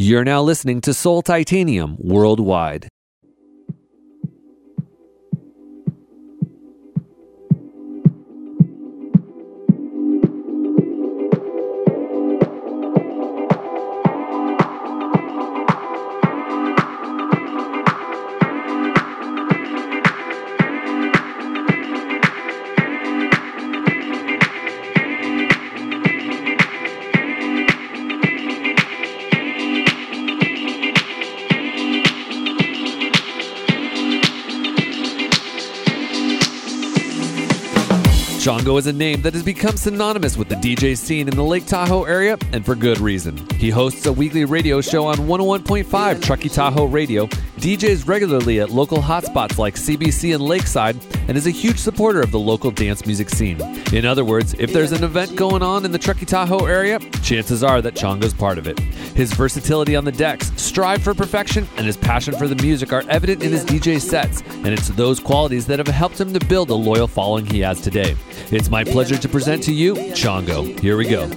You're now listening to Soul Titanium worldwide. Is a name that has become synonymous with the DJ scene in the Lake Tahoe area, and for good reason. He hosts a weekly radio show on 101.5 Truckee Tahoe Radio, DJs regularly at local hotspots like CBC and Lakeside, and is a huge supporter of the local dance music scene. In other words, if there's an event going on in the Truckee Tahoe area, chances are that Chongo's part of it. His versatility on the decks, strive for perfection, and his passion for the music are evident in his DJ sets, and it's those qualities that have helped him to build the loyal following he has today. It's my pleasure to present to you Chongo. Here we go.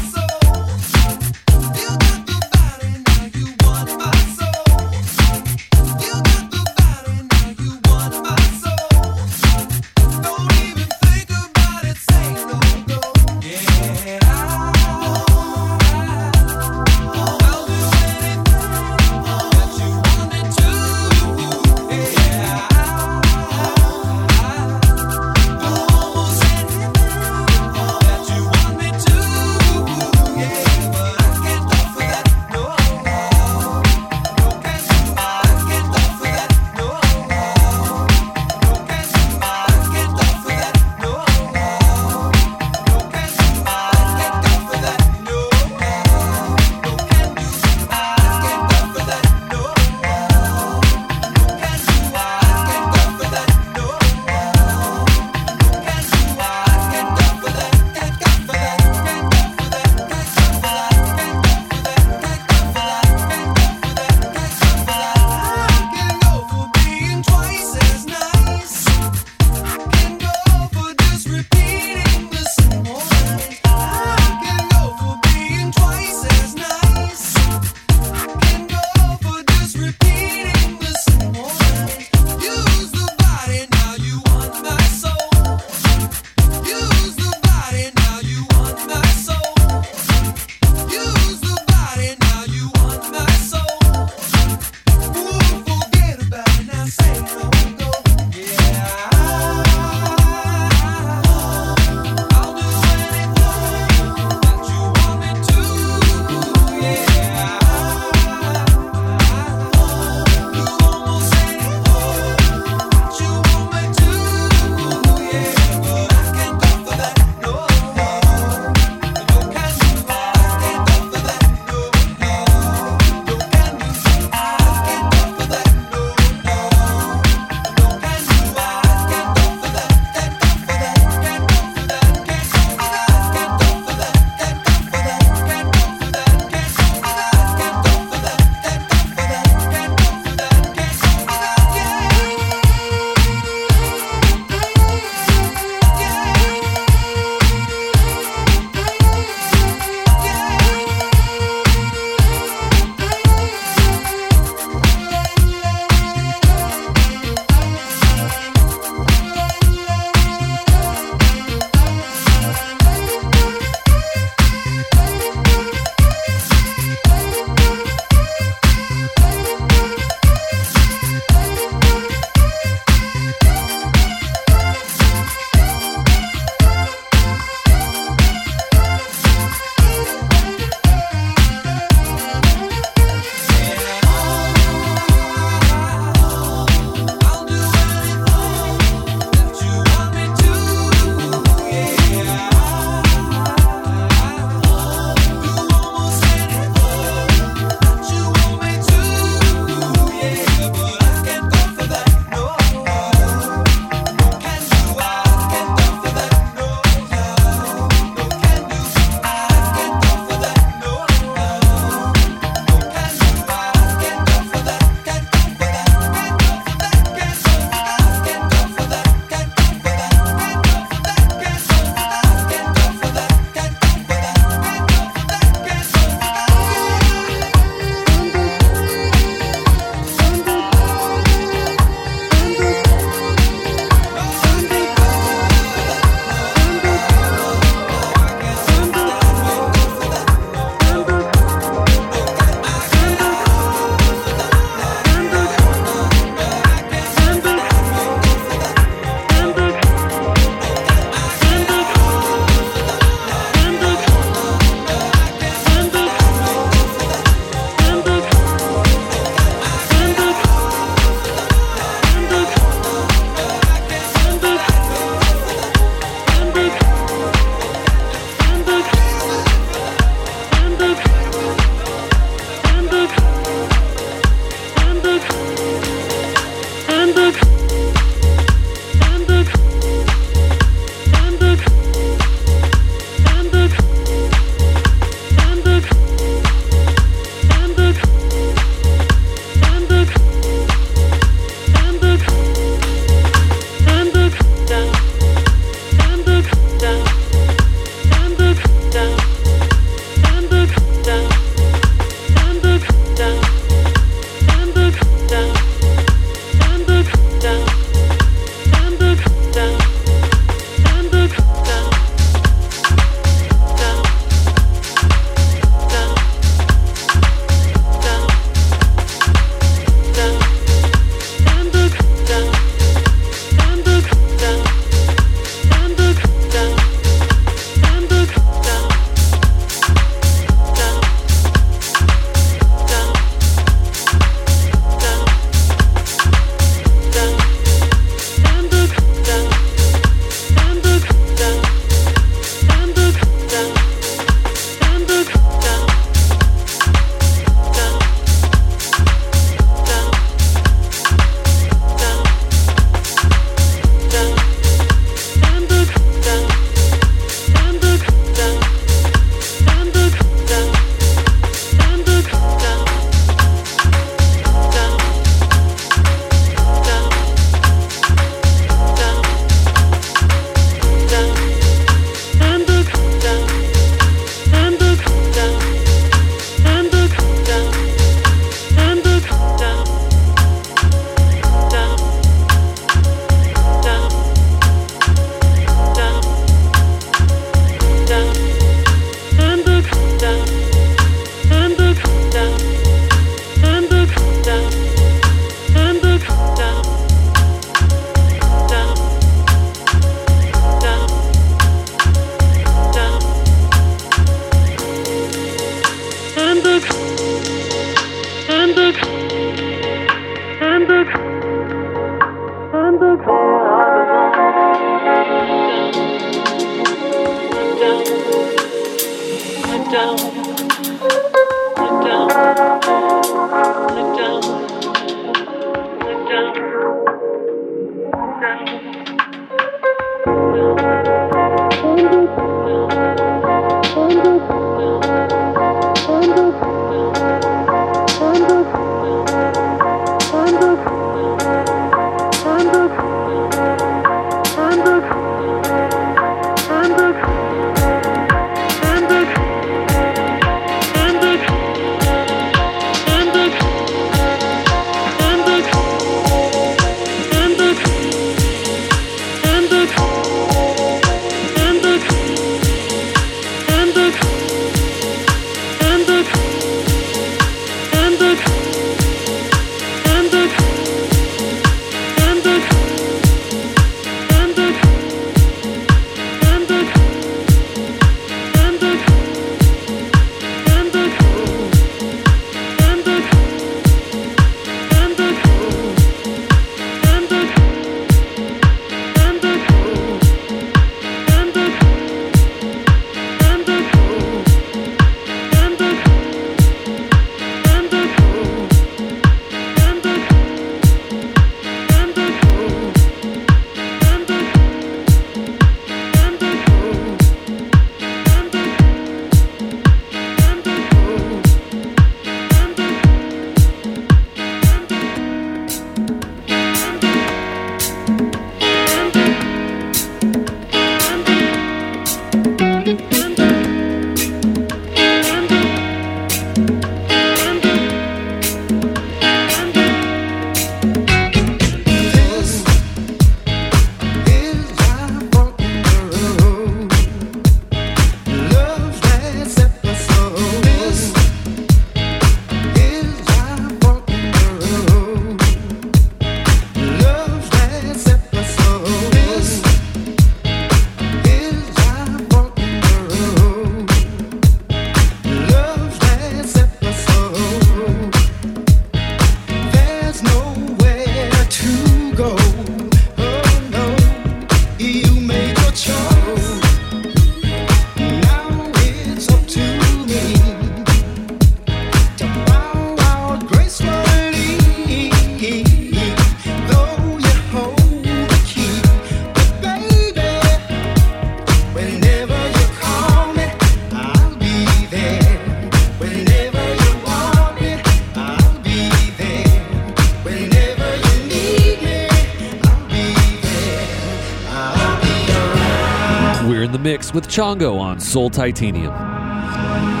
With Chongo on Soul Titanium.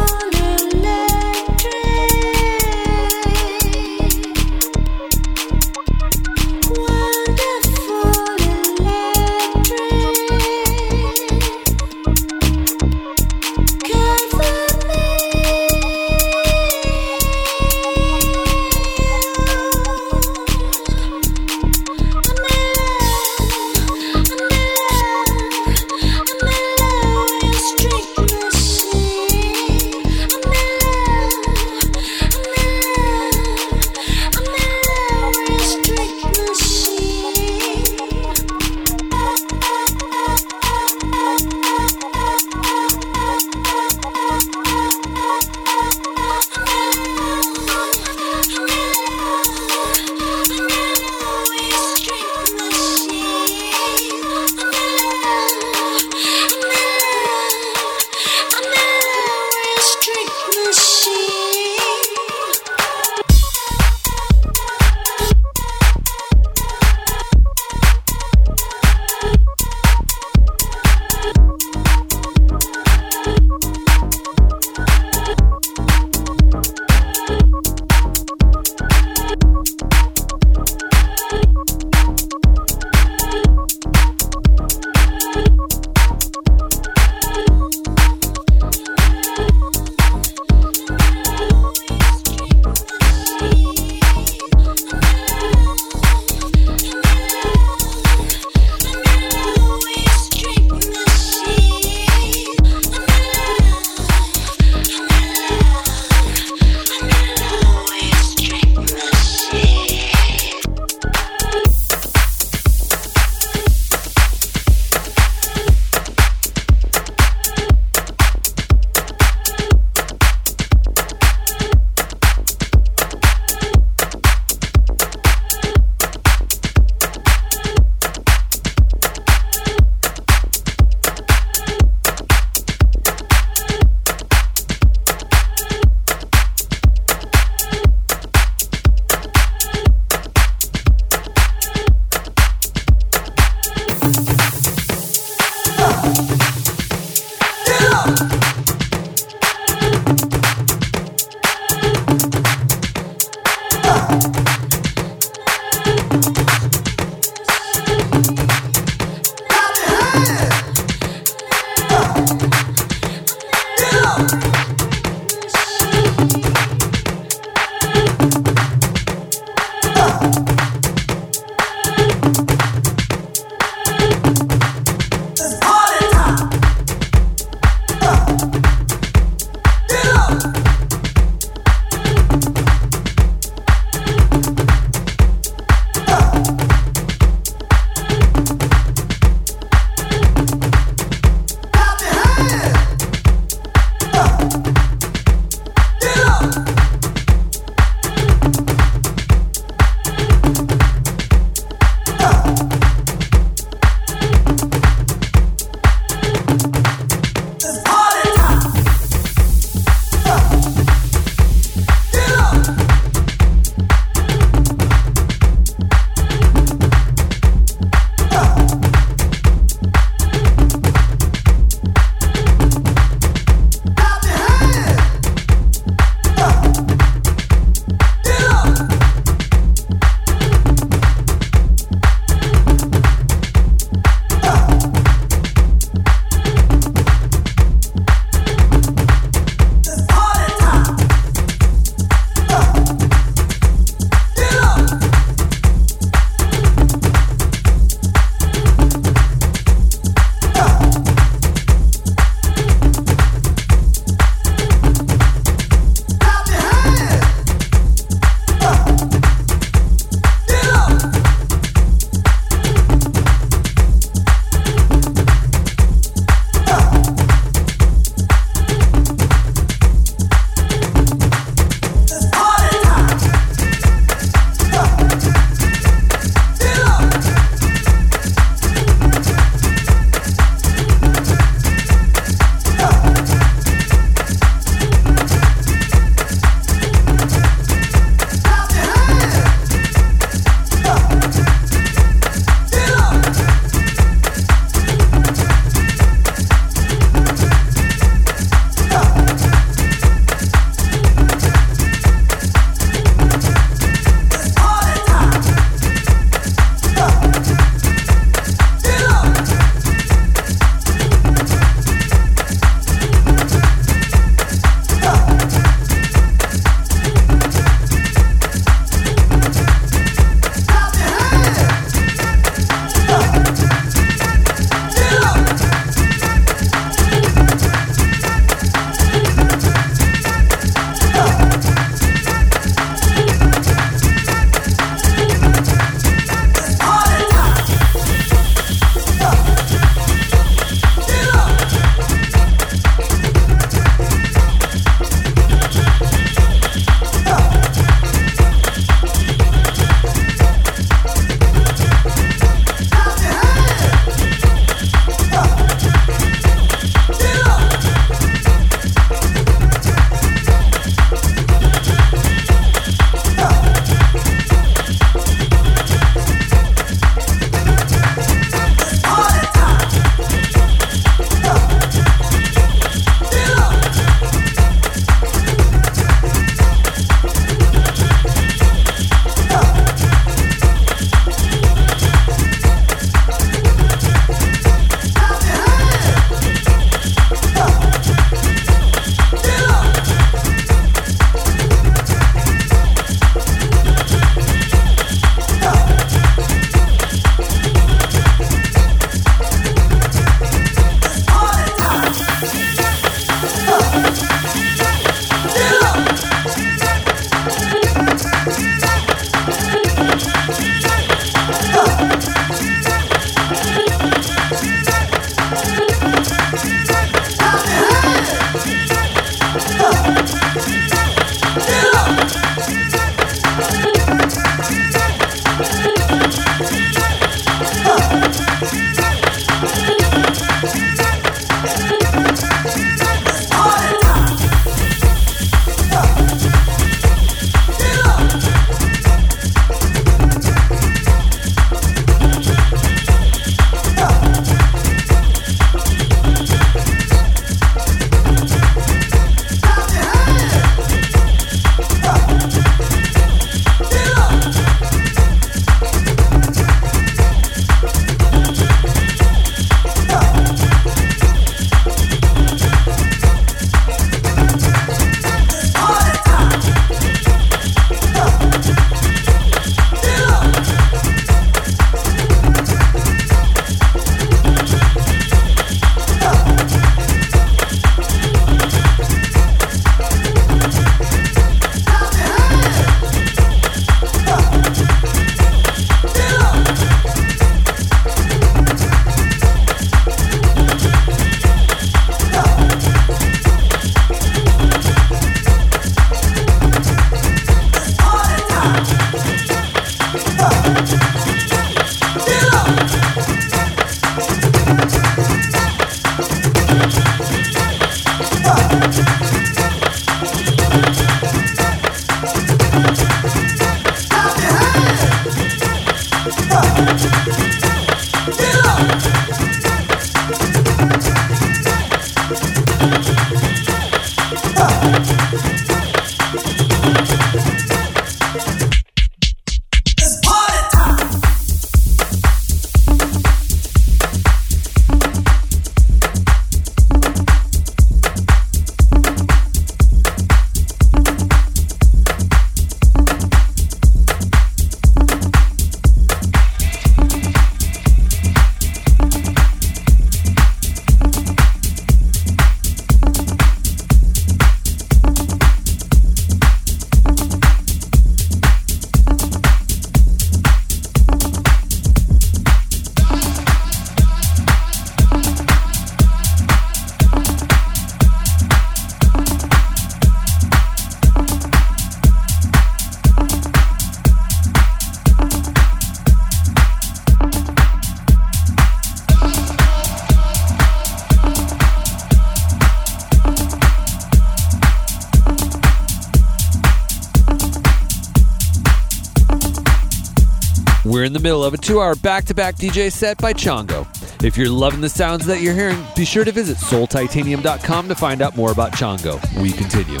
In the middle of a two hour back to back DJ set by Chongo. If you're loving the sounds that you're hearing, be sure to visit soultitanium.com to find out more about Chongo. We continue.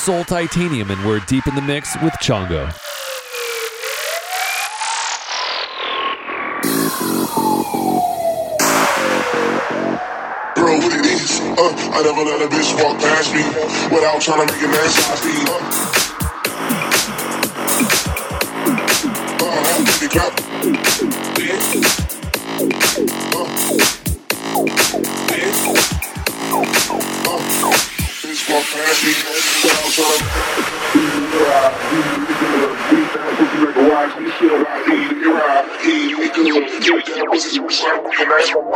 Soul Titanium, and we're deep in the mix with Chongo. Girl, what it is? Uh, I never let a bitch walk past me without trying to make a man size me. Uh, uh, I si oui, un.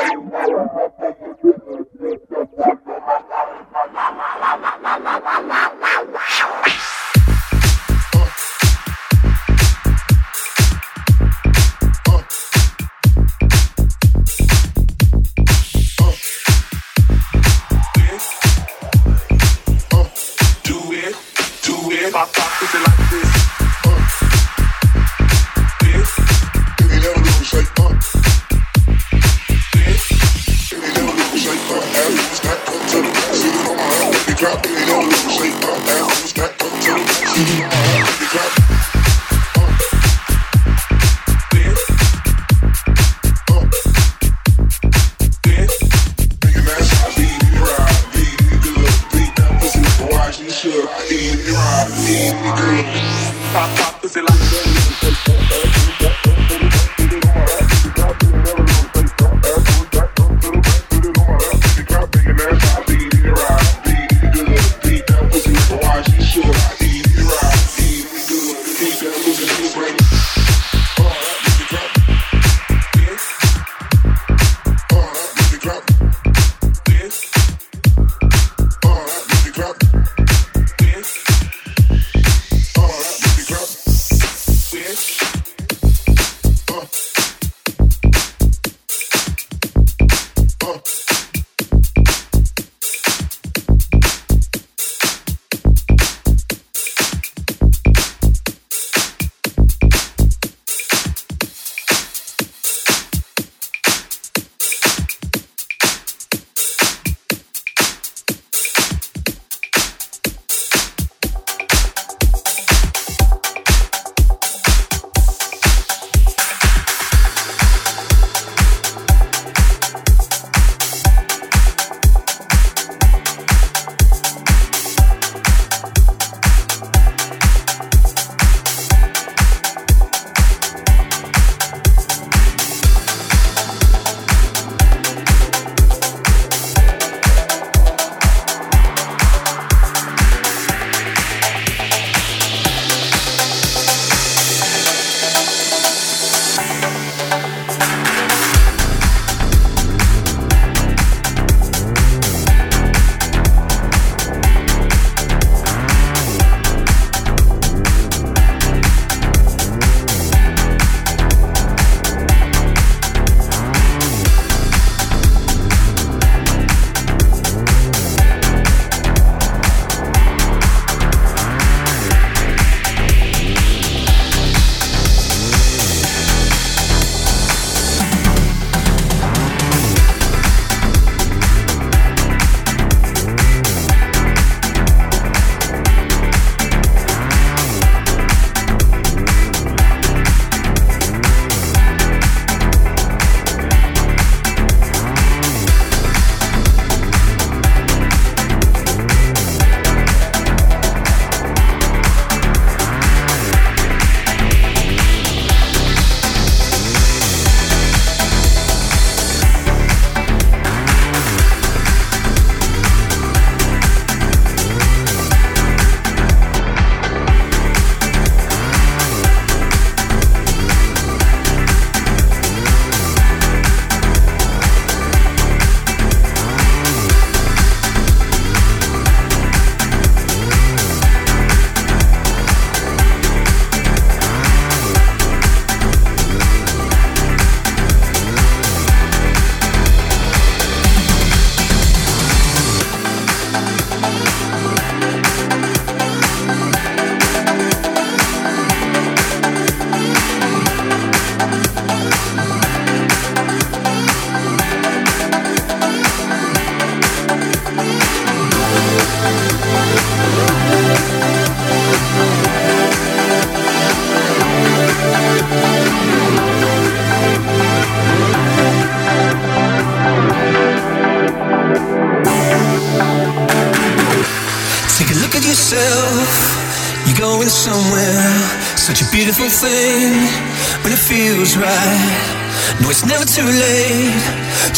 Too late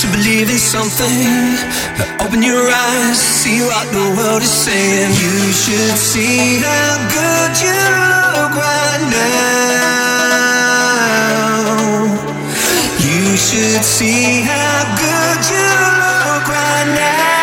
to believe in something. Open your eyes, see what the world is saying. You should see how good you look right now. You should see how good you look right now.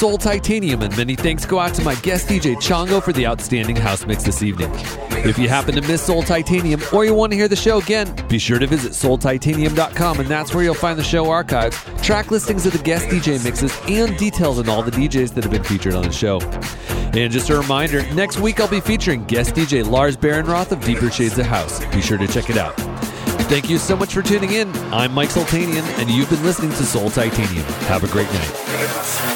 Soul Titanium, and many thanks go out to my guest DJ Chongo for the outstanding house mix this evening. If you happen to miss Soul Titanium or you want to hear the show again, be sure to visit soultitanium.com, and that's where you'll find the show archives, track listings of the guest DJ mixes, and details on all the DJs that have been featured on the show. And just a reminder, next week I'll be featuring guest DJ Lars Behrenroth of Deeper Shades of House. Be sure to check it out. Thank you so much for tuning in. I'm Mike Sultanian, and you've been listening to Soul Titanium. Have a great night.